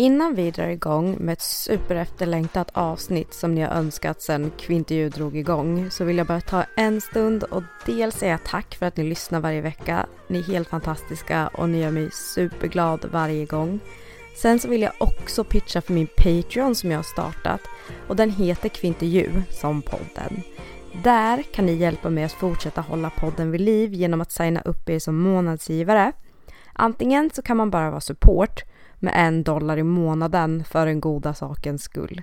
Innan vi drar igång med ett superefterlängtat avsnitt som ni har önskat sedan Kvintervju drog igång så vill jag bara ta en stund och dels säga tack för att ni lyssnar varje vecka. Ni är helt fantastiska och ni gör mig superglad varje gång. Sen så vill jag också pitcha för min Patreon som jag har startat och den heter Kvintervju som podden. Där kan ni hjälpa mig att fortsätta hålla podden vid liv genom att signa upp er som månadsgivare. Antingen så kan man bara vara support med en dollar i månaden för den goda sakens skull.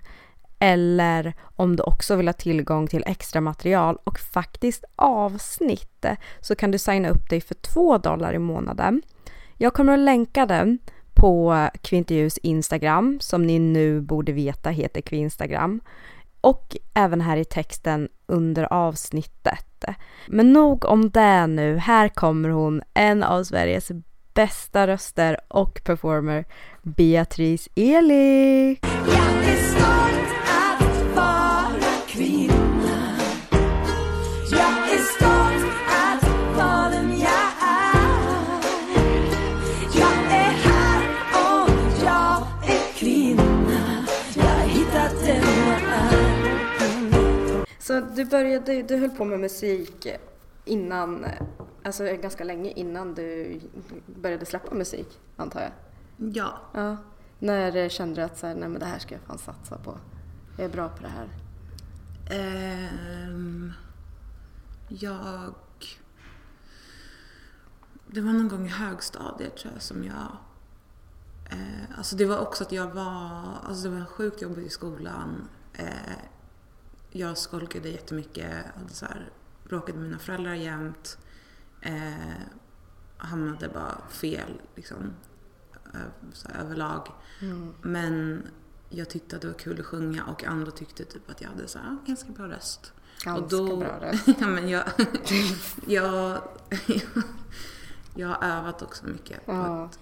Eller om du också vill ha tillgång till extra material och faktiskt avsnitt så kan du signa upp dig för två dollar i månaden. Jag kommer att länka den på Kvinterljus Instagram som ni nu borde veta heter Kvinstagram och även här i texten under avsnittet. Men nog om det nu. Här kommer hon, en av Sveriges bästa röster och performer, Beatrice Eli. Jag är stolt att vara kvinna. Jag är stolt att vara den jag är. Jag är här och jag är kvinna. Jag har hittat den. Jag är Så du började, du höll på med musik innan, alltså ganska länge innan du började släppa musik, antar jag? Ja. Ja. När kände du att så här, nej men det här ska jag fan satsa på? Jag är bra på det här. Ehm, jag... Det var någon gång i högstadiet tror jag som jag... Eh, alltså det var också att jag var... Alltså det var sjukt jobbigt i skolan. Eh, jag skolkade jättemycket. Hade så här, bråkade med mina föräldrar jämt. Eh, hamnade bara fel liksom. Så här, överlag. Men jag tyckte att det var kul att sjunga och andra tyckte typ att jag hade så här, ganska bra röst. Ganska bra röst. ja, men jag, jag, jag har övat också mycket på, Ja. att,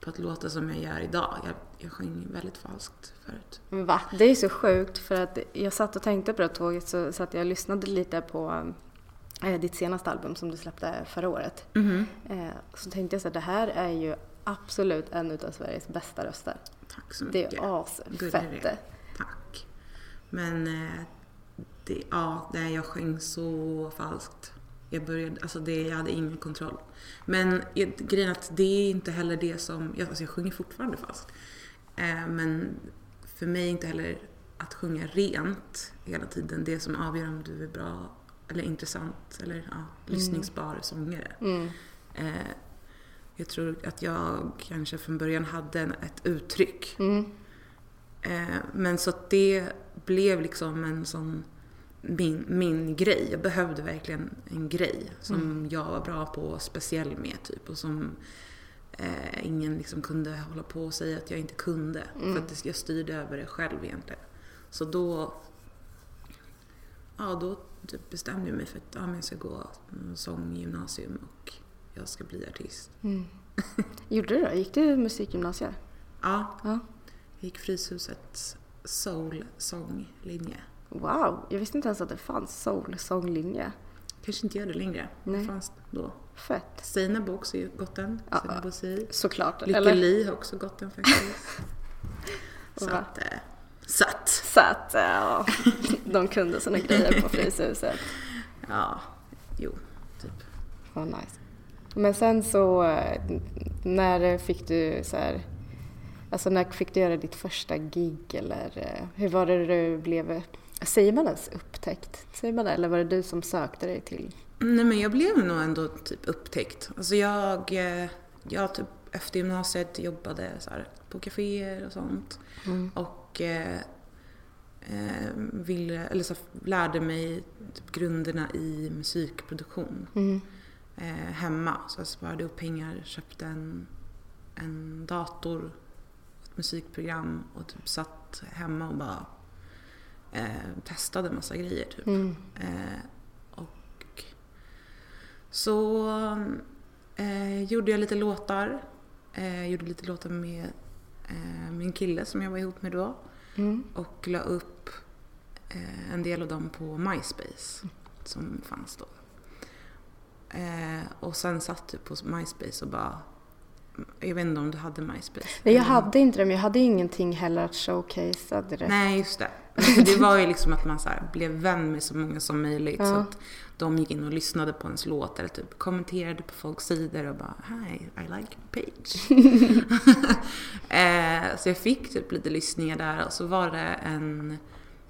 på att låta som jag gör idag. Jag, jag sjöng väldigt falskt förut. Va? Det är så sjukt för att jag satt och tänkte på det tåget så satt jag och lyssnade lite på ditt senaste album som du släppte förra året. Eh, så tänkte jag så här, det här är ju absolut en av Sveriges bästa röster. Tack så Det mycket. är Gullig asfett. det. Tack. Men eh, det, ja, nej, jag sjöng så falskt. Jag började, alltså det, jag hade ingen kontroll. Men grejen är att det är inte heller det som, jag, alltså jag sjunger fortfarande falskt. Eh, men för mig är inte heller att sjunga rent hela tiden det som avgör om du är bra eller intressant eller ja, lyssningsbar sångare. Eh, jag tror att jag kanske från början hade en, ett uttryck. Eh, men så att det blev liksom en sån min, min grej. Jag behövde verkligen en grej som jag var bra på och speciell med typ. Och som eh, ingen liksom kunde hålla på och säga att jag inte kunde. För att jag styrde över det själv egentligen. Så då ja, då typ bestämde jag mig för att men jag ska gå sånggymnasium och jag ska bli artist. Gjorde du det? Gick du musikgymnasiet? Ja, Ja. jag gick Fryshusets soul-sånglinje. Wow, jag visste inte ens att det fanns soul-sånglinje. Kanske inte gör det längre. Nej. Det fanns då. Fett. Stina har också gått den. Ja, Stina ja. Bosi. Såklart. Lykke? Li har också gått den faktiskt. så att, Så att, ja, de kunde sina grejer på Fryshuset. ja, jo, typ. Vad nice. Men sen så, när fick du så här, alltså när fick du göra ditt första gig eller eh, hur var det du blev, säger man ens upptäckt? Säger man det? Eller var det du som sökte dig till? Nej men jag blev nog ändå typ upptäckt. Alltså jag, eh, jag typ efter gymnasiet jobbade så här på kaféer och sånt. Och eh, eh, ville, eller så lärde mig typ grunderna i musikproduktion. Eh, hemma. Så jag sparade upp pengar, köpte en, en dator, ett musikprogram och typ satt hemma och bara eh, testade massa grejer. Typ. Eh, och så eh, gjorde jag lite låtar. Eh, gjorde lite låtar med min kille som jag var ihop med då. Och la upp eh, en del av dem på MySpace som fanns då. Eh, och sen satt du på MySpace och bara... Jag vet inte om du hade MySpace? Nej, jag hade inte det, men jag hade ingenting heller att showcasea direkt. Nej, just det. Det var ju liksom att man så blev vän med så många som möjligt. Så att de gick in och lyssnade på ens låt eller typ kommenterade på folks sidor och bara Hi, I like your page. eh, så jag fick typ lite lyssningar där och så var det en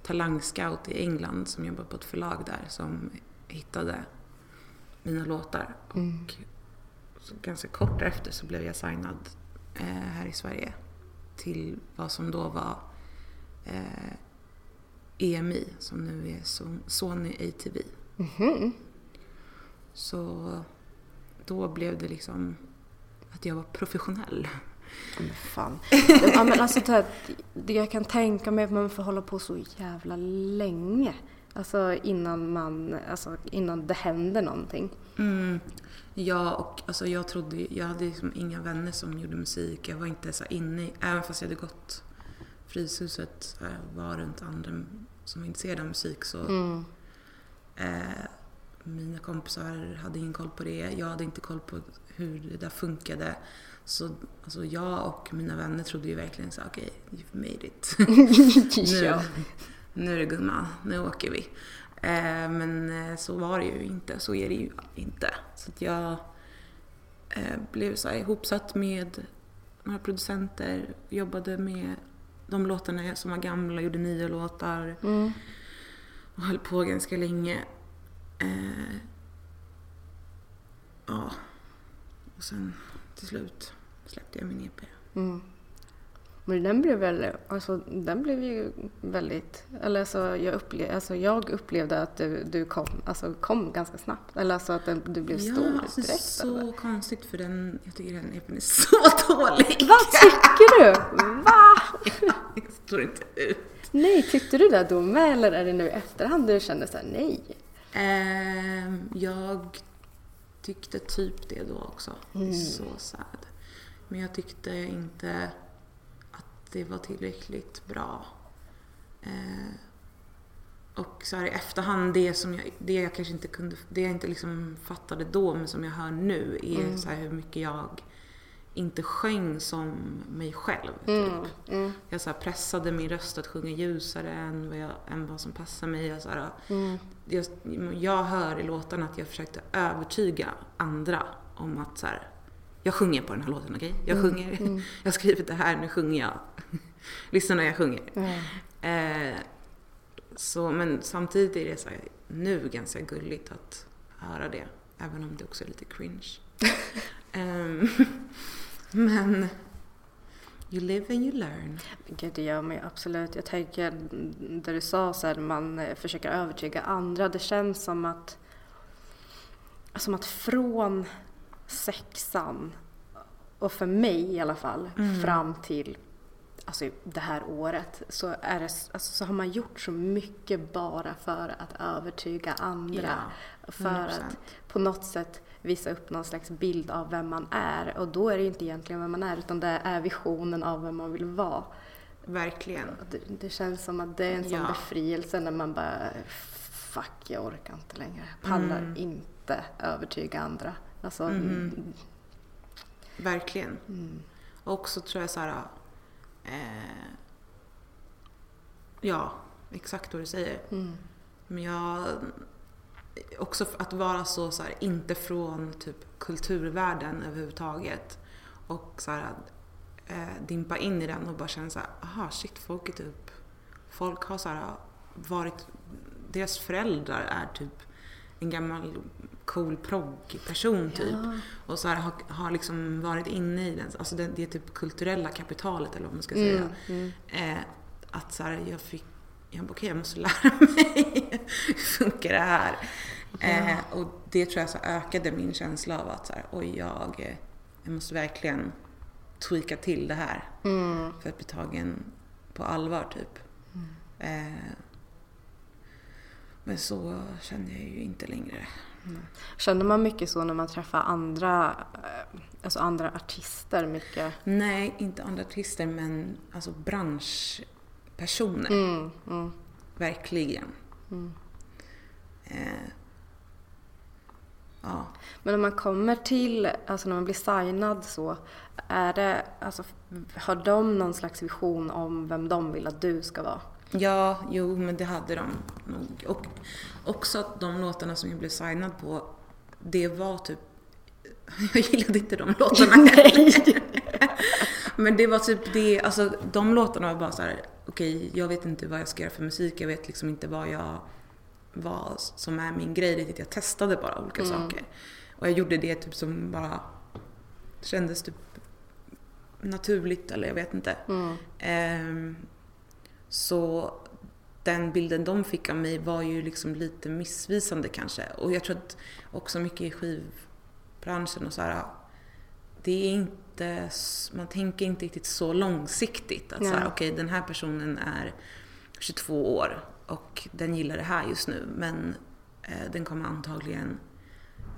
talangscout i England som jobbar på ett förlag där som hittade mina låtar. Och så ganska kort därefter så blev jag signad eh, här i Sverige till vad som då var eh, EMI som nu är Son- Sony ATV. Så då blev det liksom att jag var professionell. Men fan. Ja, men alltså, det här, jag kan tänka mig att man får hålla på så jävla länge. Alltså innan man, alltså innan det händer någonting. Mm. Ja, och alltså jag trodde jag hade liksom inga vänner som gjorde musik. Jag var inte så inne i, även fast jag hade gått Fryshuset, här, var runt andra som var intresserade av musik så eh, mina kompisar hade ingen koll på det. Jag hade inte koll på hur det där funkade. Så alltså jag och mina vänner trodde ju verkligen så okej, you've made it. nu, nu är det gumman, nu åker vi. Eh, men eh, så var det ju inte, så är det ju inte. Så att jag eh, blev så här ihopsatt med några producenter, jobbade med de låtarna som var gamla, gjorde nya låtar. Och höll på ganska länge. Eh, ja. Och sen till slut släppte jag min EP. Men den blev väl, alltså den blev ju väldigt, eller alltså jag, upple, alltså jag upplevde att du, du kom, alltså kom ganska snabbt. Eller alltså att den, du blev stor alltså, direkt. så eller? konstigt för den, jag tycker den EPn är så dålig. Vad tycker du? Va? Jag står inte ut. Nej, tyckte du det då med eller är det nu i efterhand du känner såhär nej? Ehm, jag tyckte typ det då också. Det är så sad. Men jag tyckte inte att det var tillräckligt bra. Eh, och så här i efterhand, det som jag, det jag kanske inte kunde, det jag inte liksom fattade då men som jag hör nu är så här hur mycket jag inte sjöng som mig själv. Typ. Jag så pressade min röst att sjunga ljusare än vad, jag, än vad som passar mig. Jag, så här, jag, jag hör i låtarna att jag försökte övertyga andra om att så här, jag sjunger på den här låten, okej? Jag sjunger, jag har skrivit det här, nu sjunger jag. Lyssna när jag sjunger. Eh, så, men samtidigt är det så här, nu ganska gulligt att höra det. Även om det också är lite cringe. Ehm, men you live and you learn. Gud, det gör mig absolut. Jag tänker, där du sa så här, man eh, försöker övertyga andra. Det känns som att, som att från sexan, och för mig i alla fall, fram till alltså det här året så, är det, alltså, så har man gjort så mycket bara för att övertyga andra. Ja, för 100%. att på något sätt visa upp någon slags bild av vem man är. Och då är det inte egentligen vem man är utan det är visionen av vem man vill vara. Verkligen. Det, det känns som att det är en sån Ja. befrielse när man bara fuck jag orkar inte längre. Pallar Mm. inte övertyga andra. Alltså, Mhm. Verkligen. Och också tror jag så här... Eh, ja, exakt vad du säger. mm. Men jag... Också att vara så, så här, inte från typ kulturvärlden överhuvudtaget. Och så här, eh, dimpa in i den och bara känna så här, aha shit, folk är typ... Folk har så här, varit... Deras föräldrar är typ en gammal cool progg-person typ. Och så här, har, har liksom varit inne i den. Alltså det, det typ kulturella kapitalet eller vad man ska säga. Eh, att så här, jag fick, jag okej jag måste lära mig hur funkar det här? Eh, och det tror jag så ökade min känsla av att så här, oj jag, eh, jag måste verkligen tweaka till det här. För att bli tagen på allvar typ. Eh, men så känner jag ju inte längre. Känner man mycket så när man träffar andra, eh, alltså andra artister mycket? Nej, inte andra artister men alltså branschpersoner. Mm, mm. Verkligen. Eh, ja. Men när man kommer till, alltså när man blir signad så, är det, alltså har de någon slags vision om vem de vill att du ska vara? Ja, jo men det hade de nog. Och också att de låtarna som jag blev signad på, det var typ jag gillade inte de låtarna heller. Men det var typ det, alltså de låtarna var bara så här: okej jag vet inte vad jag ska göra för musik, jag vet liksom inte vad jag, vad som är min grej riktigt. Jag testade bara olika saker. Och jag gjorde det typ som bara kändes typ naturligt eller jag vet inte. Ehm, så den bilden de fick av mig var ju liksom lite missvisande kanske. Och jag tror att också mycket i skivbranschen och så här, det är inte, man tänker inte riktigt så långsiktigt. Att så här, Nej. okej den här personen är 22 år och den gillar det här just nu men eh, den kommer antagligen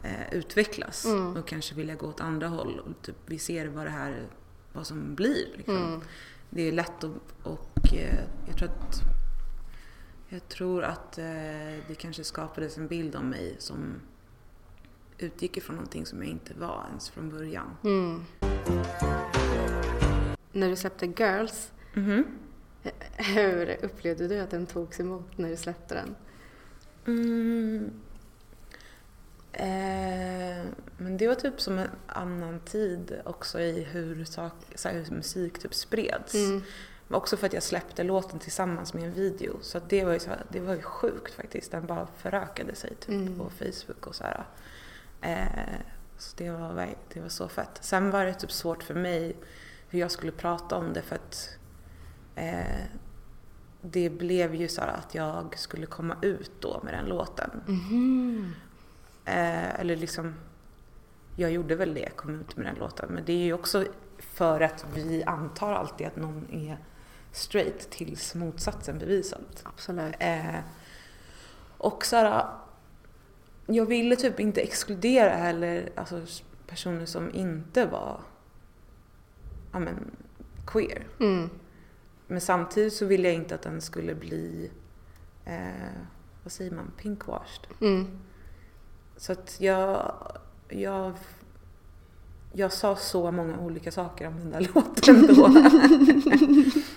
eh, utvecklas och kanske vilja gå åt andra håll. Och typ, vi ser vad det här, vad som blir. Liksom. Det är lätt att, och eh, jag tror att jag tror att eh, det kanske skapades en bild om mig som utgick ifrån någonting som jag inte var ens från början. När du släppte Girls, hur upplevde du att den togs emot när du släppte den? Mm. Eh, men det var typ som en annan tid också i hur, sak, så hur musik typ spreds. Men också för att jag släppte låten tillsammans med en video. Så det, var ju så det var ju sjukt faktiskt. Den bara förökade sig typ på Facebook och så här. Eh, så det var, det var så fett. Sen var det typ svårt för mig hur jag skulle prata om det för att eh, det blev ju så att jag skulle komma ut då med den låten. Eh, eller liksom, jag gjorde väl det, kom ut med den låten. Men det är ju också för att vi antar alltid att någon är straight tills motsatsen bevisad. Absolut. Eh, och så här, jag ville typ inte exkludera heller alltså, personer som inte var ja, men, queer. Mm. Men samtidigt så ville jag inte att den skulle bli, eh, vad säger man, pinkwashed. Mm. Så att jag, jag, jag sa så många olika saker om den där låten då.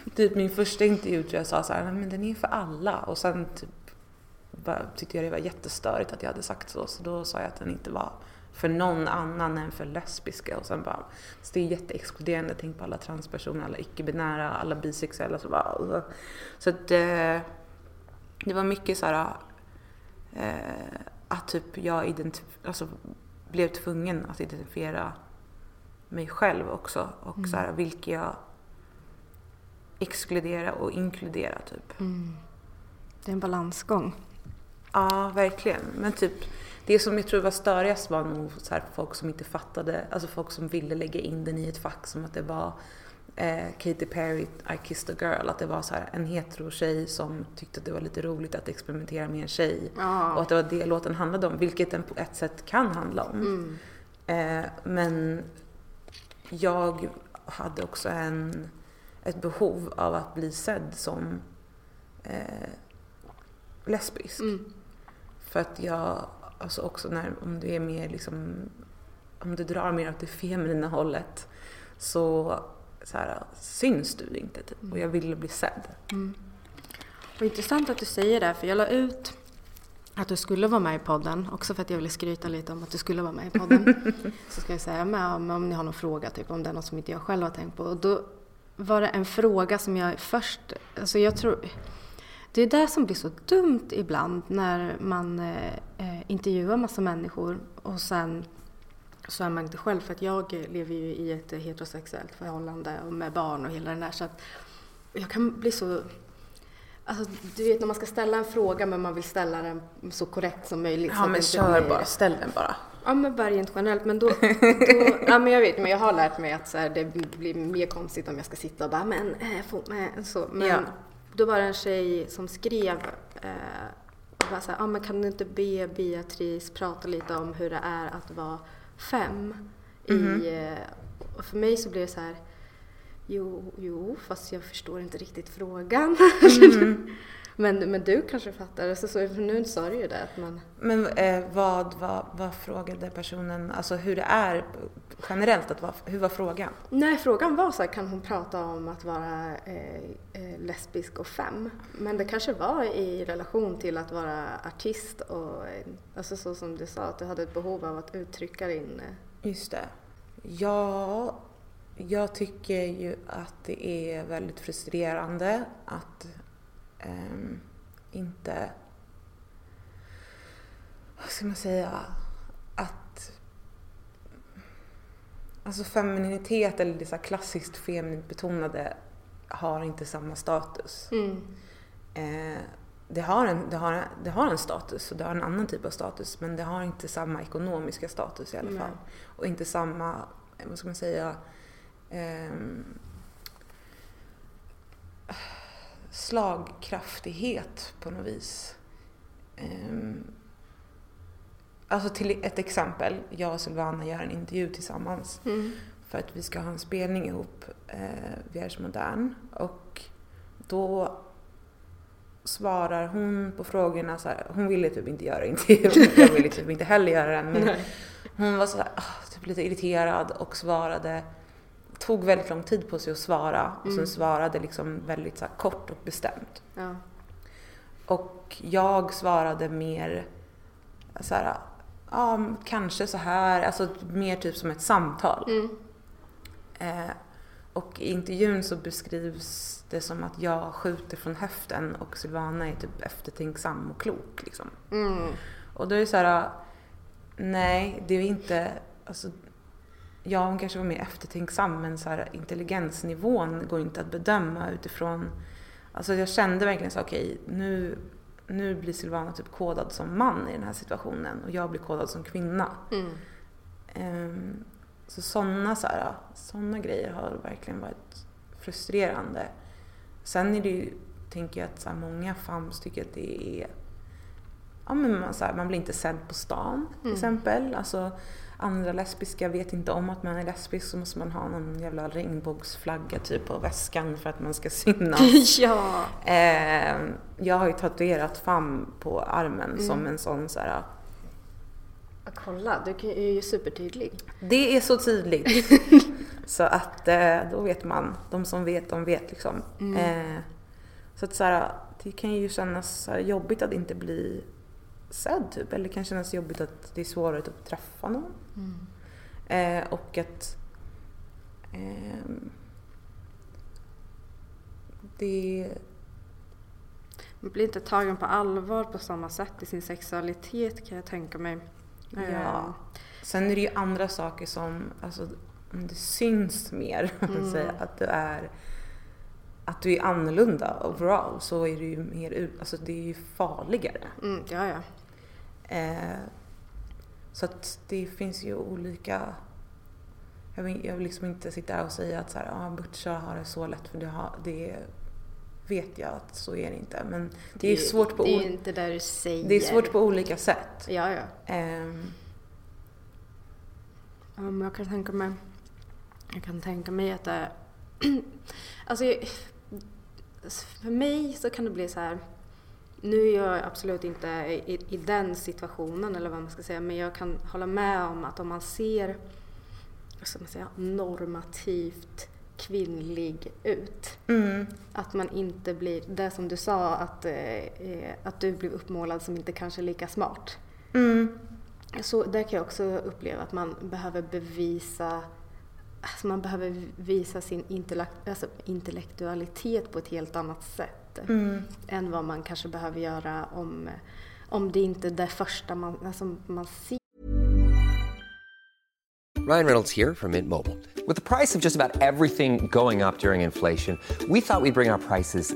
typ min första intervju tror jag sa så här, "Nej, men den är för alla. Och sen typ, bara, tyckte jag det var jättestörigt att jag hade sagt så. Så då sa jag att den inte var för någon annan än för lesbiska. Och sen bara, så det är jätteexkluderande. Tänk på alla transpersoner, alla icke-binära, alla bisexuella. Så, bara, så att eh, det var mycket så här eh, att typ jag identif- alltså, blev tvungen att identifiera mig själv också. Och så här, vilka jag exkludera och inkludera typ. Det är en balansgång. Ja, verkligen. Men typ det som jag tror var störigast var nog så här, folk som inte fattade, alltså folk som ville lägga in den i ett fack som att det var eh, Katy Perry, I kissed a girl, att det var så här en hetero tjej som tyckte att det var lite roligt att experimentera med en tjej. Ja. Och att det var det låten handlade om, vilket den på ett sätt kan handla om. Mm. Eh, men jag hade också en, ett behov av att bli sedd som eh, lesbisk. Mm. För att jag, alltså också när, om du är mer liksom, om du drar mer åt det feminina hållet så, så här, syns du inte typ. Och jag ville bli sedd. Och intressant att du säger det, för jag la ut att du skulle vara med i podden, också för att jag ville skryta lite om att du skulle vara med i podden. så ska jag säga, men, om, om ni har någon fråga, typ om det är något som inte jag själv har tänkt på. Och då var det en fråga som jag först, alltså jag tror, det är det som blir så dumt ibland när man eh, eh, intervjuar massa människor och sen så är man inte själv, för att jag lever ju i ett heterosexuellt förhållande och med barn och hela den där så att jag kan bli så Alltså, du vet när man ska ställa en fråga men man vill ställa den så korrekt som möjligt. Ja men kör blir- bara, ställ den bara. Ja men bara rent generellt. Men då, då, ja men jag vet, men jag har lärt mig att så här, det blir mer konstigt om jag ska sitta och bara men, äh, få, men så. Men Ja. då var det en tjej som skrev eh, och bara så här, ja men kan du inte be Beatrice prata lite om hur det är att vara fem? Mhm. I, eh, och för mig så blev det så här, jo, jo, fast jag förstår inte riktigt frågan. Mhm. men, men du kanske fattar, så, så, för nu sa du ju det att man Men eh, vad, vad, vad frågade personen, alltså hur det är generellt att vara, hur var frågan? Nej, frågan var så här, kan hon prata om att vara eh, eh, lesbisk och fem? Men det kanske var i relation till att vara artist och eh, alltså så som du sa, att du hade ett behov av att uttrycka din... Eh, Just det. Ja, jag tycker ju att det är väldigt frustrerande att ehm, inte... Vad ska man säga? Att... Alltså femininitet eller det så här klassiskt feminint betonade har inte samma status. Eh, det, har en, det, har, en- det har en status och det har en annan typ av status men det har inte samma ekonomiska status i alla Nej. fall. Och inte samma, eh, vad ska man säga, ehm, slagkraftighet på något vis. Ehm, alltså till ett exempel, jag och Silvana gör en intervju tillsammans för att vi ska ha en spelning ihop, eh, Vierge Modern. Och då svarar hon på frågorna så här, hon ville typ inte göra intervjun, jag ville typ inte heller göra den. Men hon var så här, ah, typ lite irriterad och svarade, tog väldigt lång tid på sig att svara och sen svarade liksom väldigt så kort och bestämt. ja. Och jag svarade mer så här, ja kanske så här, alltså mer typ som ett samtal. Eh, och i intervjun så beskrivs det som att jag skjuter från höften och Silvana är typ eftertänksam och klok liksom. Och då är det så här, nej det är inte, alltså ja hon kanske var mer eftertänksam men så här, intelligensnivån går inte att bedöma utifrån, alltså jag kände verkligen så okej nu, nu blir Silvana typ kodad som man i den här situationen och jag blir kodad som kvinna. Ehm, så sådana så här, såna grejer har verkligen varit frustrerande. Sen är det ju, tänker jag att så här, många fams tycker att det är Ja, men man, så här, man blir inte sedd på stan till exempel. Alltså, andra lesbiska vet inte om att man är lesbisk så måste man ha någon jävla regnbågsflagga typ på väskan för att man ska synas. ja. Eh, jag har ju tatuerat fam på armen Mm. som en sån så här. Kolla, du är ju supertydlig. Det är så tydligt. så att eh, då vet man. De som vet, de vet liksom. Eh, så att så här, det kan ju kännas jobbigt att inte bli sedd typ. Eller det kan kännas jobbigt att det är svårare typ, att träffa någon. Eh, och att ehm, det Man blir inte tagen på allvar på samma sätt i sin sexualitet kan jag tänka mig. Eh, Ja. Sen är det ju andra saker som, alltså det syns mer, säger, att du är att du är annorlunda overall så är det ju mer alltså det är ju farligare. Mm, ja, ja. Eh, så att det finns ju olika, jag vill, jag vill liksom inte sitta här och säga att så här, ah, butcha har det så lätt för det, har, det vet jag att så är det inte. Men det, är svårt på Det är inte där du säger. det är svårt på olika sätt. Ja, ja. Men jag kan tänka mig... Jag kan tänka mig att det... alltså, för mig så kan det bli så här... Nu är jag absolut inte i, i den situationen eller vad man ska säga, men jag kan hålla med om att om man ser, ska man säga, normativt kvinnlig ut. mm, Att man inte blir, det som du sa, att, eh, eh, att du blev uppmålad som inte kanske är lika smart. mm, Så där kan jag också uppleva att man behöver bevisa Alltså man behöver visa sin intellekt, alltså intellektualitet på ett helt annat sätt mm. än vad man kanske behöver göra om, om det inte är det första man, alltså man ser. Ryan Reynolds here from Mint Mobile. With the price of just about everything going up during inflation, we thought we'd bring our prices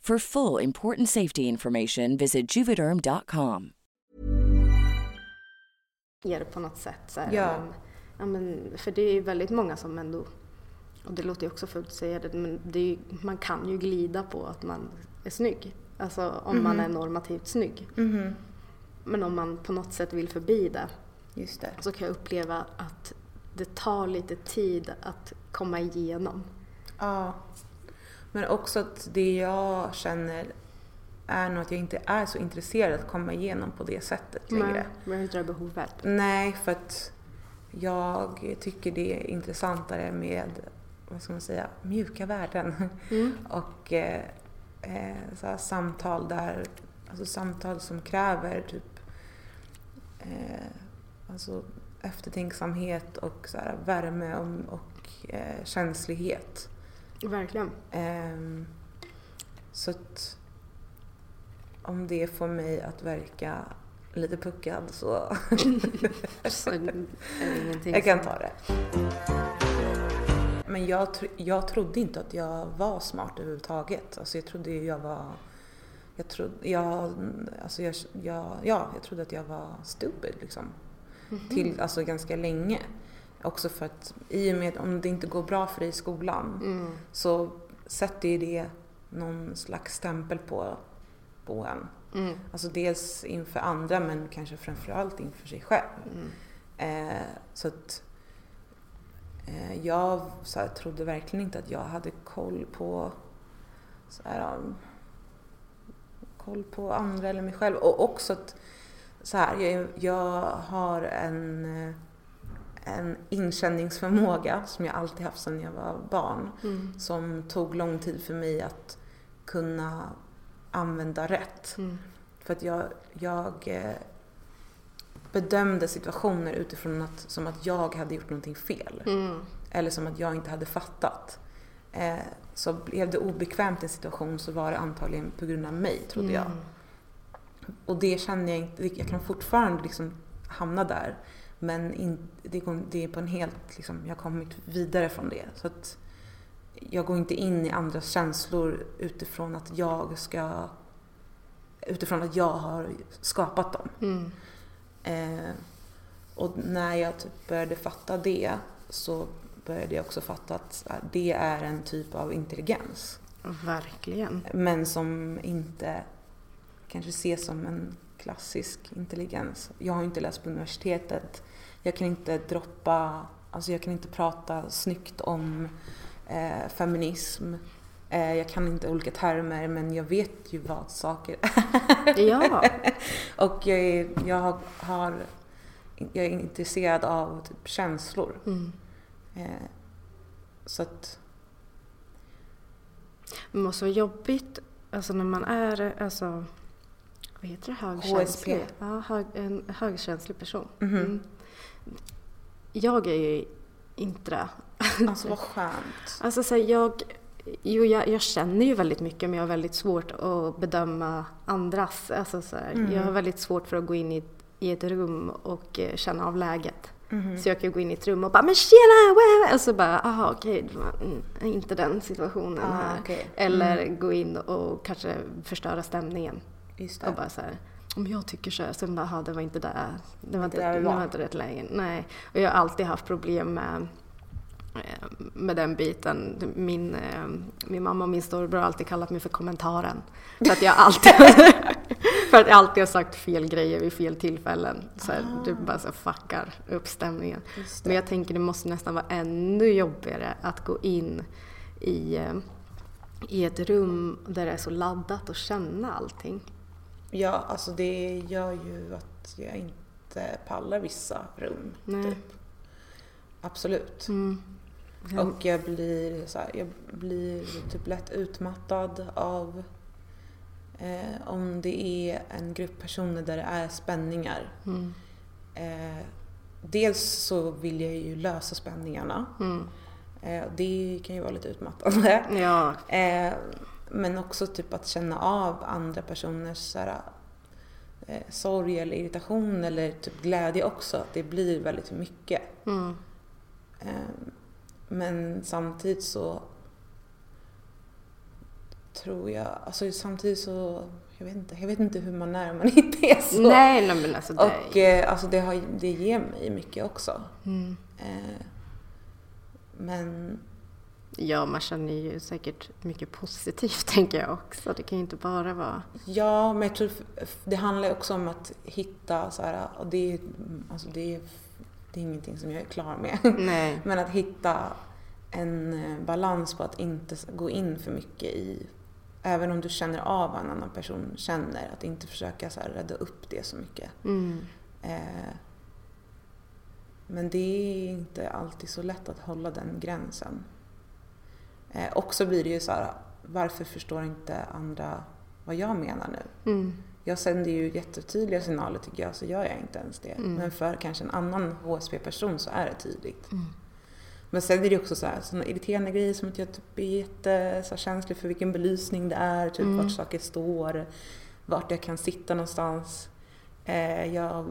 For full important safety information, visit juvederm.com. er på något sätt. Så här, Ja. men, ja, men, för det är ju väldigt många som ändå, och det låter ju också fult att säga det, men det är man kan ju glida på att man är snygg. Alltså om man är normativt snygg. Mhm. Men om man på något sätt vill förbi det Just det. så kan jag uppleva att det tar lite tid att komma igenom. Ja. Men också att det jag känner är nog att jag inte är så intresserad att komma igenom på det sättet längre. Men jag har inte det behovet. Nej, för att jag tycker det är intressantare med, vad ska man säga, mjuka värden. Och eh, eh, så samtal där, alltså samtal som kräver typ eh, alltså eftertänksamhet och så här, värme och, och eh, känslighet. Verkligen. Ehm, så att om det får mig att verka lite puckad så Så är det ingenting jag kan ta det. Men jag, tr- jag trodde inte att jag var smart överhuvudtaget. Alltså jag trodde ju jag var... Jag trodde, jag, alltså jag, jag, ja, jag trodde att jag var stupid liksom. Till, alltså ganska länge. Också för att i och med om det inte går bra för dig i skolan Mm. så sätter ju det någon slags stämpel på, på en. Mm. Alltså dels inför andra men kanske framförallt inför sig själv. Mm. Eh, så att eh, jag så här, trodde verkligen inte att jag hade koll på så här, koll på andra eller mig själv. Och också att så här, jag, jag har en, eh, en inkänningsförmåga som jag alltid haft sedan jag var barn. Mm. Som tog lång tid för mig att kunna använda rätt. Mm. För att jag, jag eh, bedömde situationer utifrån att, som att jag hade gjort någonting fel. Mm. Eller som att jag inte hade fattat. Eh, så blev det obekvämt i en situation så var det antagligen på grund av mig, trodde jag. Mm. Och det känner jag inte, jag kan fortfarande liksom hamna där. Men in, det, går- det är på en helt, liksom, jag har kommit vidare från det. Så att jag går inte in i andras känslor utifrån att jag ska utifrån att jag har skapat dem. Mm. Eh, och när jag typ började fatta det så började jag också fatta att det är en typ av intelligens. Verkligen. Men som inte kanske ses som en klassisk intelligens. Jag har inte läst på universitetet. Jag kan inte droppa, alltså jag kan inte prata snyggt om eh, feminism. Eh, jag kan inte olika termer men jag vet ju vad saker är. Ja. Och jag, är, jag, har, har, jag är intresserad av typ känslor. Mm. Eh, så att, Det måste vara jobbigt alltså när man är alltså, vad heter det, högkänslig? HSP. Ja, hög, en högkänslig person. Mhm. Mm. Jag är ju inte det. alltså vad skönt. Alltså så här, jag, jo, jag, jag känner ju väldigt mycket men jag har väldigt svårt att bedöma andras. Alltså så här, Mm. Jag har väldigt svårt för att gå in i, i ett rum och eh, känna av läget. Så jag kan gå in i ett rum och bara “men tjena!” wah, wah", och så bara “aha okej, var mm, inte den situationen Ah, här”. okej. Eller gå in och kanske förstöra stämningen. Och det. bara så här, om jag tycker så här, sen bara, "Aha, det var inte där, det var Inte där vi det var." var inte rätt läge. Nej. Och jag har alltid haft problem med, eh, med den biten. Min, eh, min mamma och min storebror har alltid kallat mig för kommentaren. För att jag alltid, för att jag alltid har sagt fel grejer vid fel tillfällen. Så här, Du bara så fuckar upp stämningen. Ah. Det. Men jag tänker det måste nästan vara ännu jobbigare att gå in i, eh, i ett rum där det är så laddat och känna allting. Ja, alltså det gör ju att jag inte pallar vissa rum. Nej. Typ. Absolut. Mm. Och jag blir, så här, jag blir typ lätt utmattad av eh, om det är en grupp personer där det är spänningar. Mm. Eh, dels så vill jag ju lösa spänningarna. Mm. Eh, det kan ju vara lite utmattande. Ja, Eh, men också typ att känna av andra personers så här, eh, sorg eller irritation eller typ glädje också. Att det blir väldigt mycket. mm. Eh, men samtidigt så tror jag, alltså samtidigt så, jag vet inte, jag vet inte hur man är om man inte är så. Nej, nej men alltså det... Och eh, alltså det, har, det ger mig mycket också. mm. Eh, men Ja, man känner ju säkert mycket positivt tänker jag också. Det kan ju inte bara vara... Ja, men jag tror det handlar också om att hitta så här, och det är, alltså det det är ingenting som jag är klar med. Nej. Men att hitta en eh, balans på att inte gå in för mycket i, även om du känner av vad en annan person känner, att inte försöka så här rädda upp det så mycket. Mm. Eh, men det är inte alltid så lätt att hålla den gränsen. Eh, och så blir det ju så här, varför förstår inte andra vad jag menar nu? Mm. Jag sänder ju jättetydliga signaler tycker jag, så gör jag inte ens det. Men för kanske en annan HSP-person så är det tydligt. Men sen är det också så här, såna irriterande grejer som att jag typ är jätte, så här, känslig för vilken belysning det är, typ vart saker står, vart jag kan sitta någonstans. Eh, jag,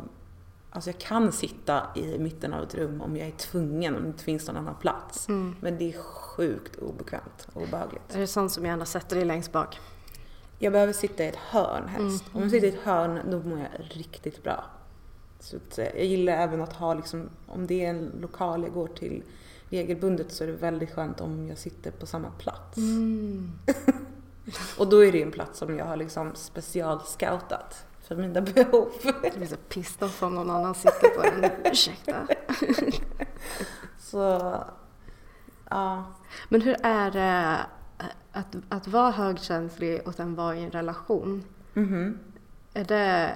alltså jag kan sitta i mitten av ett rum om jag är tvungen, om det inte finns någon annan plats. Men det är sjukt obekvämt och obehagligt. Är det sånt som gärna sätter dig längst bak? Jag behöver sitta i ett hörn helst. Om jag sitter i ett hörn då mår jag riktigt bra. Så eh, jag gillar även att ha, liksom, om det är en lokal jag går till regelbundet så är det väldigt skönt om jag sitter på samma plats. Och då är det en plats som jag har liksom specialscoutat för mina behov. Jag blir så pissed off om någon annan sitter på den. Ursäkta. Så, ja. Men hur är det att, att vara högkänslig och sen vara i en relation? Mhm. Är det,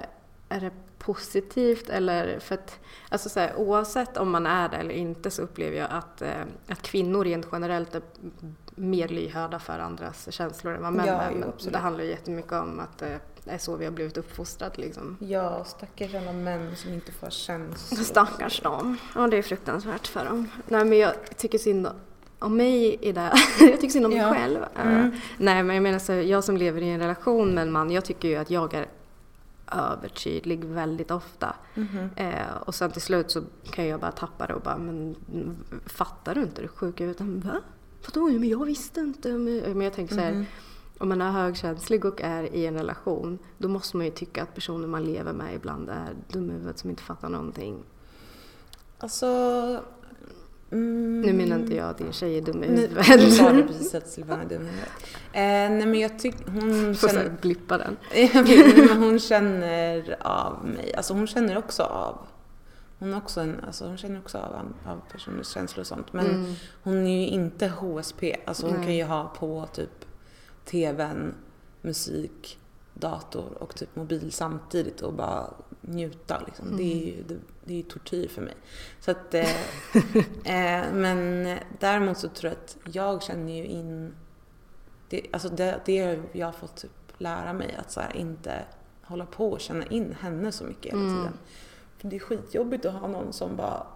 är det positivt eller för att alltså så här, oavsett om man är det eller inte så upplever jag att, eh, att kvinnor rent generellt är mer lyhörda för andras känslor än vad män Ja, är. jo, Men absolut. det handlar ju jättemycket om att eh, det är så vi har blivit uppfostrade liksom. Ja, stackars alla män som inte får känslor. Stackars dem. Ja, det är fruktansvärt för dem. Nej, men jag tycker synd om mig i det. jag tycker synd om mig Ja. själv. Eh, Nej, men jag menar så, jag som lever i en relation med en man, jag tycker ju att jag är övertydlig väldigt ofta. Eh, och sen till slut så kan jag bara tappa det och bara, men fattar du inte? Du är sjuk i huvudet. Va? vadå, men jag visste inte. Men jag tänker så här, om man är högkänslig och är i en relation, då måste man ju tycka att personen man lever med ibland är dum i huvudet som inte fattar någonting. Alltså... Mm, Nu menar inte jag att din tjej är dum i huvudet. du sa det precis att Silvana är dum i huvudet. Eh, nej men jag tycker hon Får känner... blippa den. men hon känner av mig. Alltså hon känner också av... Hon, också en, alltså hon känner också av, av personers känslor och sånt. Men hon är ju inte HSP. Alltså hon Nej. kan ju ha på typ TVn, musik, dator och typ mobil samtidigt och bara njuta. Liksom. Det är ju det, det är tortyr för mig. Så att, eh, eh, men däremot så tror jag att jag känner ju in det, alltså det, det jag har fått typ lära mig att så här, inte hålla på och känna in henne så mycket hela Mm. tiden. För det är skitjobbigt att ha någon som bara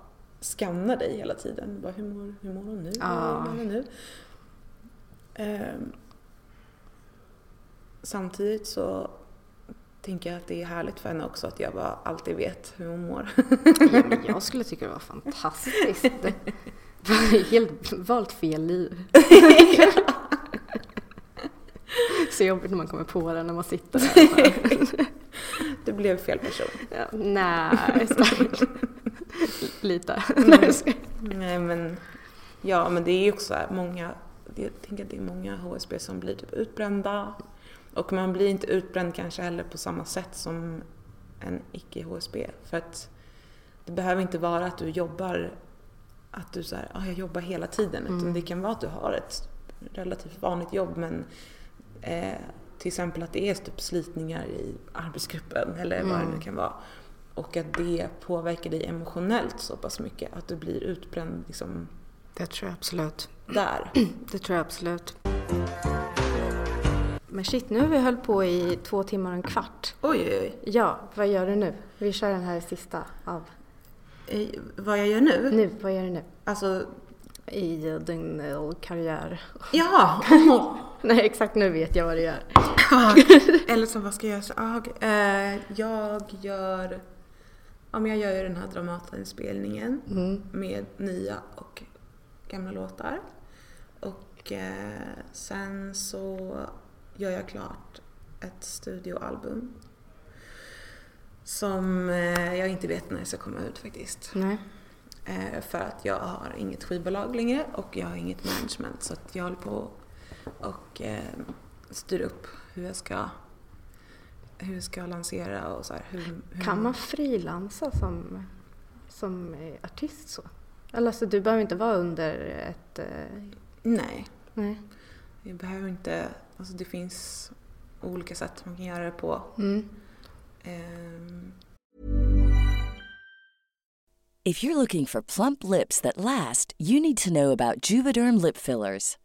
skannar dig hela tiden. Bara, hur, mår, hur mår hon nu? Ja. Hur mår hon nu? Ehm, samtidigt så tänker jag att det är härligt för henne också att jag bara alltid vet hur hon mår. Ja, men jag skulle tycka det var fantastiskt. Helt valt fel liv. Så jobbigt när man kommer på det när man sitter där. det blev fel person. Ja, nej, lite. Skojar. Nej men, ja men det är ju också så här, många, jag tänker att det är många HSB som blir typ utbrända. Och man blir inte utbränd kanske heller på samma sätt som en icke-HSB. För att det behöver inte vara att du jobbar, att du säger ah, jag jobbar hela tiden. Utan det kan vara att du har ett relativt vanligt jobb men eh, till exempel att det är typ slitningar i arbetsgruppen eller vad det nu kan vara. Och att det påverkar dig emotionellt så pass mycket att du blir utbränd liksom Det tror jag absolut. där. Det tror jag absolut. Men shit, nu har vi höll på i två timmar och en kvart. Oj, oj, oj. Ja, vad gör du nu? Vi kör den här sista av. Eh, Vad jag gör nu? Nu, vad gör du nu? Alltså, I din eh, karriär. ja! Nej, exakt nu vet jag vad du gör. Eller så vad ska jag göra? Ah, eh, jag gör... Ja, men jag gör ju den här Dramaten-spelningen med nya och gamla låtar. Och eh, sen så gör jag klart ett studioalbum. Som eh, jag inte vet när det ska komma ut faktiskt. Nej. Eh, för att jag har inget skivbolag längre och jag har inget management. Så att jag håller på och eh, styr upp hur jag ska hur jag ska lansera och så här. Hur, hur Kan man frilansa som, som artist så? Eller alltså, du behöver inte vara under ett... Nej, Nej. jag behöver inte... Alltså det finns olika sätt man kan göra det på. Mm. Ehm, If you're looking for plump lips that last, you need to know about Juvederm lip fillers.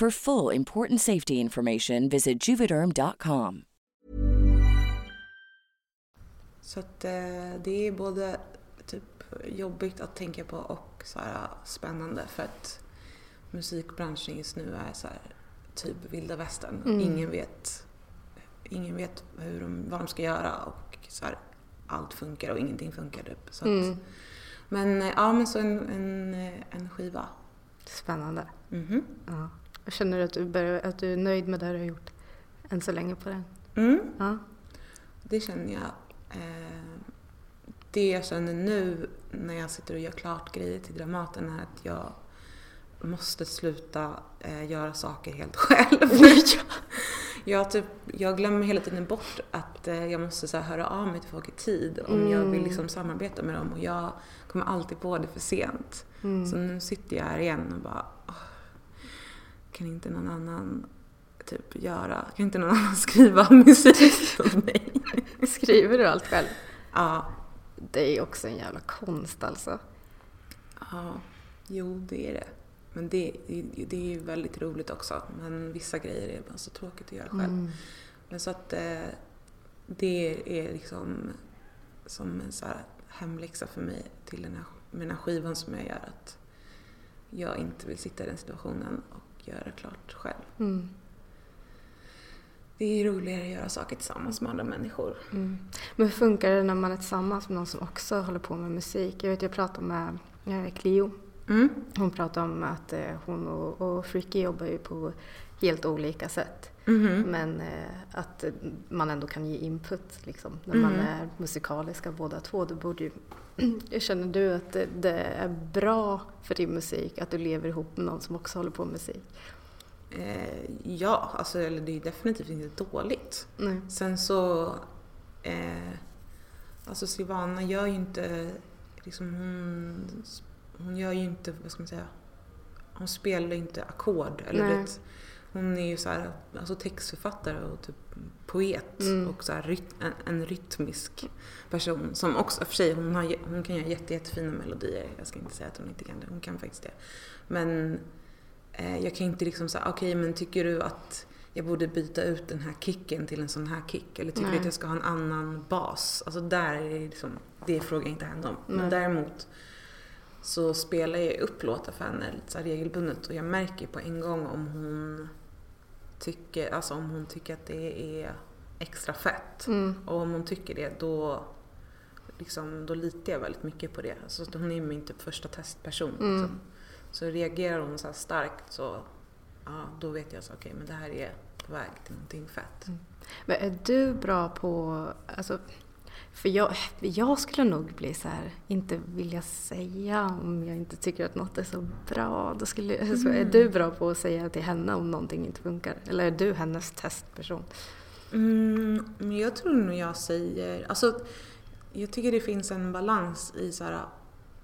For full important safety information, visit juvederm.com. så att eh, det är både typ jobbigt att tänka på och så här spännande för att musikbranschen just nu är så här typ vilda västern. Ingen vet ingen vet hur de, vad de ska göra och så här, allt funkar och ingenting funkar typ. Så att, Men eh, ja, men så en, en, eh, en skiva. Spännande. Mhm. Ja. Känner du att du, börjar, att du är nöjd med det du har gjort än så länge på den? Mm, Ja. det känner jag. Eh, det jag känner nu när jag sitter och gör klart grejer till Dramaten är att jag måste sluta eh, göra saker helt själv. jag, typ, jag glömmer hela tiden bort att eh, jag måste så här, höra av mig till folk i tid om jag vill liksom samarbeta med dem och jag kommer alltid på det för sent. Så nu sitter jag här igen och bara åh, kan inte någon annan typ göra, kan inte någon annan skriva musik åt mig? Skriver du allt själv? ja, Det är också en jävla konst alltså. ja, jo det är det. Men det, det är ju väldigt roligt också. Men vissa grejer är bara så tråkigt att göra själv. Men så att eh, det är liksom som en så här hemläxa för mig till den här, med den här skivan som jag gör. Att jag inte vill sitta i den situationen och göra klart själv. Mm. Det är roligare att göra saker tillsammans med andra människor. Men hur funkar det när man är tillsammans med någon som också håller på med musik? Jag vet, jag pratade med eh, Clio. Mm. Hon pratade om att eh, hon och, och Freaky jobbar ju på helt olika sätt. Mhm. Men eh, att man ändå kan ge input liksom, när man är musikaliska båda två. Du borde ju, känner du att det, det är bra för din musik att du lever ihop med någon som också håller på med musik? Eh, ja, alltså, eller det är definitivt inte dåligt. Nej. Sen så... Eh, alltså Silvana gör ju inte... Liksom hon, hon gör ju inte, vad ska man säga? Hon spelar inte ackord. Eller vet, hon är ju så här, alltså textförfattare och typ poet Mm. och så här, en, en rytmisk person som också, för sig, hon, har, hon kan göra jätte, jättefina melodier. Jag ska inte säga att hon inte kan det, hon kan faktiskt det. Men eh, jag kan inte liksom säga, okej men tycker du att jag borde byta ut den här kicken till en sån här kick? Eller tycker Nej. du att jag ska ha en annan bas? Alltså där är det liksom, det frågar jag inte henne om. Men däremot så spelar jag upp låtar för henne lite så regelbundet och jag märker på en gång om hon tycker, alltså om hon tycker att det är extra fett. Mm. Och om hon tycker det då, liksom, då litar jag väldigt mycket på det. Alltså, hon är min typ första testperson. Mm. Liksom. Så reagerar hon så starkt så ja, då vet jag så okej men det här är på väg till någonting fett. Mm. Men är du bra på, alltså, för jag, jag skulle nog bli så här, inte vilja säga om jag inte tycker att något är så bra. Då skulle, så är du bra på att säga till henne om någonting inte funkar? Eller är du hennes testperson? Mm, men jag tror nog jag säger, alltså jag tycker det finns en balans i så här,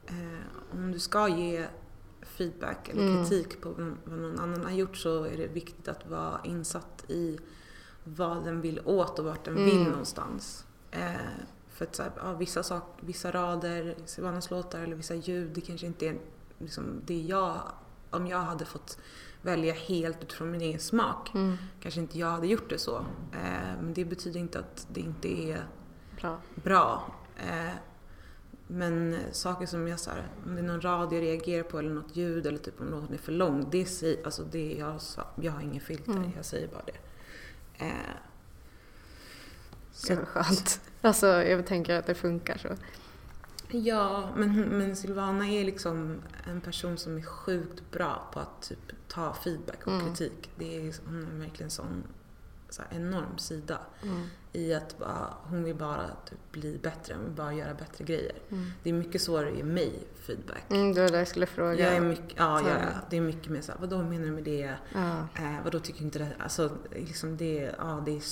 eh, om du ska ge feedback eller Mm. kritik på vad någon annan har gjort så är det viktigt att vara insatt i vad den vill åt och vart den vill Mm. någonstans. Eh, för att så här, ja, vissa, sak, vissa rader Silvanas låtar eller vissa ljud, det kanske inte är liksom, det jag, om jag hade fått välja helt utifrån min egen smak Mm. kanske inte jag hade gjort det så. Eh, men det betyder inte att det inte är Bra. bra. Eh, men saker som jag så här, om det är någon rad jag reagerar på eller något ljud eller typ om låten är för lång. Det alltså det jag, jag har ingen filter, Mm. jag säger bara det. Eh, så Det var skönt. Alltså jag tänker att det funkar så. Ja, men, men Silvana är liksom en person som är sjukt bra på att typ ta feedback och Mm. kritik. Det är, hon är verkligen en sån så här, enorm sida Mm. i att bara, hon vill bara typ bli bättre, hon vill bara göra bättre grejer. Mm. Det är mycket svårare att ge mig feedback. Mm, det var det jag skulle fråga. Jag är mycket, ja, ja, ja, det är mycket mer såhär, vadå menar du med det? Ja. Eh, vadå tycker du inte det? Alltså, liksom det, ja, det, är,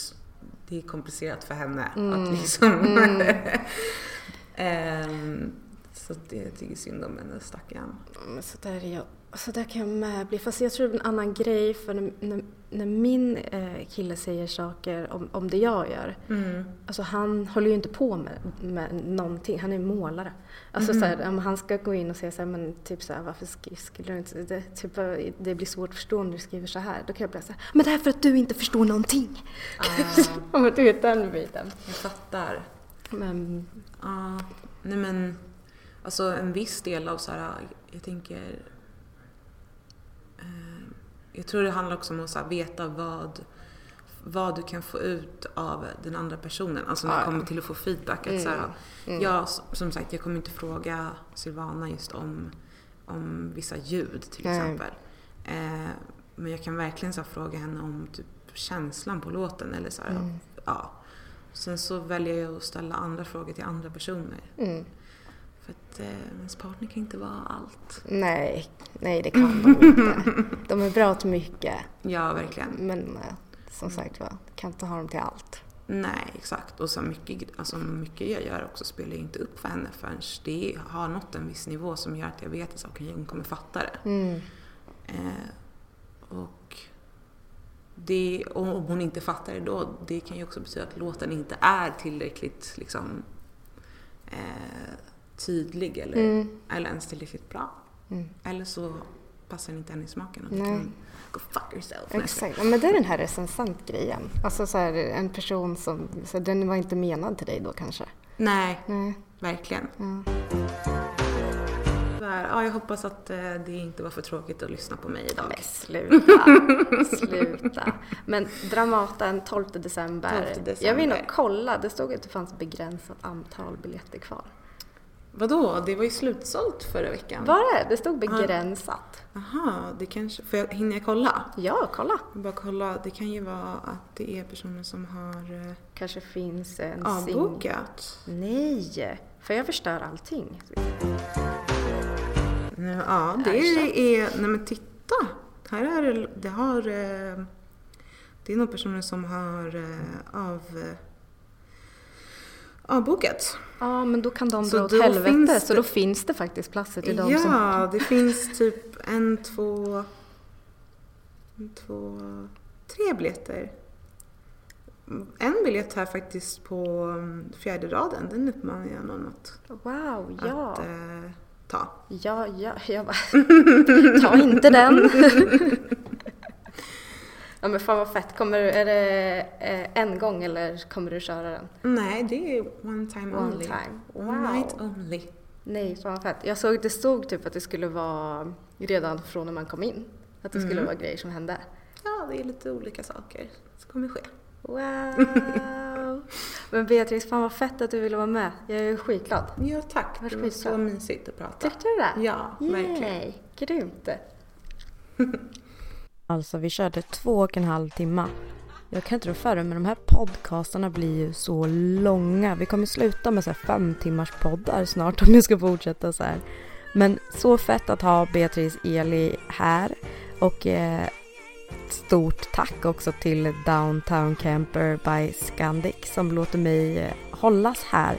det är komplicerat för henne Mm. att liksom... Mm. Ehm, så att det jag tycker synd om henne, stackarn. Men så där, är jag, så där kan jag med bli. Fast jag tror det är en annan grej. För när, när, när min eh, kille säger saker om, om det jag gör. Mm. Alltså han håller ju inte på med, med någonting. Han är målare. Alltså Mm. så här, om han ska gå in och säga så här, men typ så här, varför sk- skulle du inte... Det, typ, eh, det blir svårt att förstå när du skriver så här. Då kan jag bli så här, men det är för att du inte förstår någonting. Ah, du vet den biten. jag fattar. Men, Ja, nej men alltså en viss del av så här, jag tänker jag tror det handlar också om att här, veta vad vad du kan få ut av den andra personen. Alltså när det kommer till att få feedback. Att, så här, mm. jag, som sagt, jag kommer inte fråga Silvana just om, om vissa ljud till exempel. Eh, men jag kan verkligen så här, fråga henne om typ, känslan på låten. Eller så här, ja. Sen så väljer jag att ställa andra frågor till andra personer. mm. För att eh, ens partner kan inte vara allt. Nej, nej det kan de inte. De är bra till mycket. Ja, verkligen. Men eh, som sagt var, kan inte ha dem till allt. Nej, exakt. Och så mycket, alltså mycket jag gör också spelar jag inte upp för henne förrän det har nått en viss nivå som gör att jag vet att okay, hon kommer fatta det. Mm. Eh, och det, och om hon inte fattar det då, det kan ju också betyda att låten inte är tillräckligt liksom, eh, tydlig eller, Mm. eller ens tillräckligt bra. Mm. Eller så passar den inte henne i smaken och då kan go fuck yourself. Exakt, ja, men det är den här recensent-grejen. Alltså så här, en person som, så här, den var inte menad till dig då kanske? Nej, Nej. verkligen. Ja. Här, ja, jag hoppas att eh, det inte var för tråkigt att lyssna på mig idag. Men sluta, sluta. Men Dramaten 12 december. 12 december. Jag vill nog kolla, det stod att det fanns begränsat antal biljetter kvar. Vadå? Det var ju slutsålt förra veckan. Var det? Det stod begränsat. Jaha, det kanske... Får jag, hinner jag kolla? Ja, kolla. Bara kolla. Det kan ju vara att det är personer som har eh, Kanske finns en avbokat. Nej, för jag förstör allting. Ja, det är... Nej men titta! Här är det... Det har... eh, Det är nog personer som har eh, av... Avbokat. Ja, men då kan de Så dra åt helvete. Så då finns det faktiskt platser till de Ja, som... det finns typ en, två... En, två... Tre biljetter. En biljett här faktiskt på mm, fjärde raden. Den uppmanar jag någon att, Wow, ja. att eh, ta. Ja, ja, jag bara... Ta inte den! ja men fan vad fett. Kommer du, är det eh, en gång eller kommer du köra den? Nej, det är one time One only. time. One Wow. night only. Nej, fan vad fett. Jag såg det stod typ att det skulle vara redan från när man kom in. Att det skulle vara grejer som hände. Ja, det är lite olika saker som kommer ske. Wow! Men Beatrice, fan vad fett att du ville vara med. Jag är skitglad. Ja, tack. Det var skitbra. så mysigt att prata. Tyckte du det? Ja, verkligen. Yay, grymt. alltså vi körde två och en halv timme. Jag kan inte rå för det men de här podcastarna blir ju så långa. Vi kommer sluta med så här fem timmars poddar snart om jag ska fortsätta så här. Men så fett att ha Beatrice Eli här. Och eh, stort tack också till Downtown Camper by Scandic som låter mig eh, hållas här.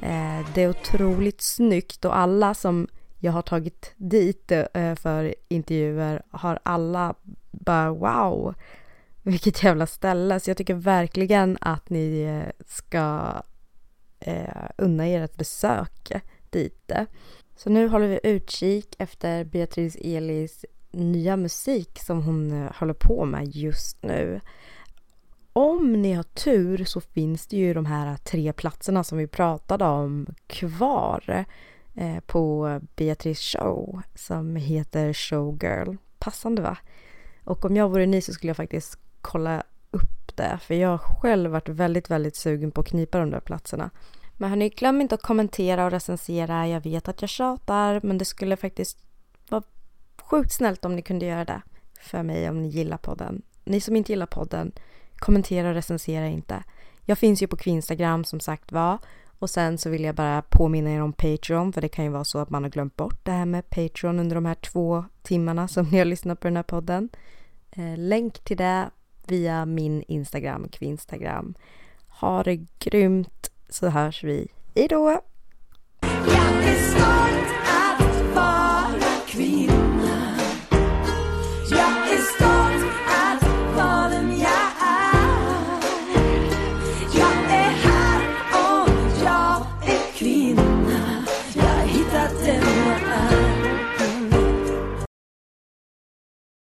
Eh, det är otroligt snyggt och alla som jag har tagit dit eh, för intervjuer har alla bara wow, vilket jävla ställe. Så jag tycker verkligen att ni eh, ska eh, unna er ett besök dit. Så nu håller vi utkik efter Beatrice Elis nya musik som hon eh, håller på med just nu. Om ni har tur så finns det ju de här tre platserna som vi pratade om kvar eh, Eh, på Beatrice show som heter Showgirl. Passande va? Och om jag vore ni så skulle jag faktiskt kolla upp det för jag har själv varit väldigt, väldigt sugen på att knipa de där platserna. Men hörni, glöm inte att kommentera och recensera. Jag vet att jag tjatar men det skulle faktiskt vara sjukt snällt om ni kunde göra det för mig om ni gillar podden. Ni som inte gillar podden, kommentera och recensera inte. Jag finns ju på Kvinstagram som sagt var. Och sen så vill jag bara påminna er om Patreon, för det kan ju vara så att man har glömt bort det här med Patreon under de här två timmarna som ni har lyssnat på den här podden. Eh, länk till det via min Instagram, Kvinstagram. Ha det grymt så hörs vi. Hejdå! Jag är stolt att vara kvinna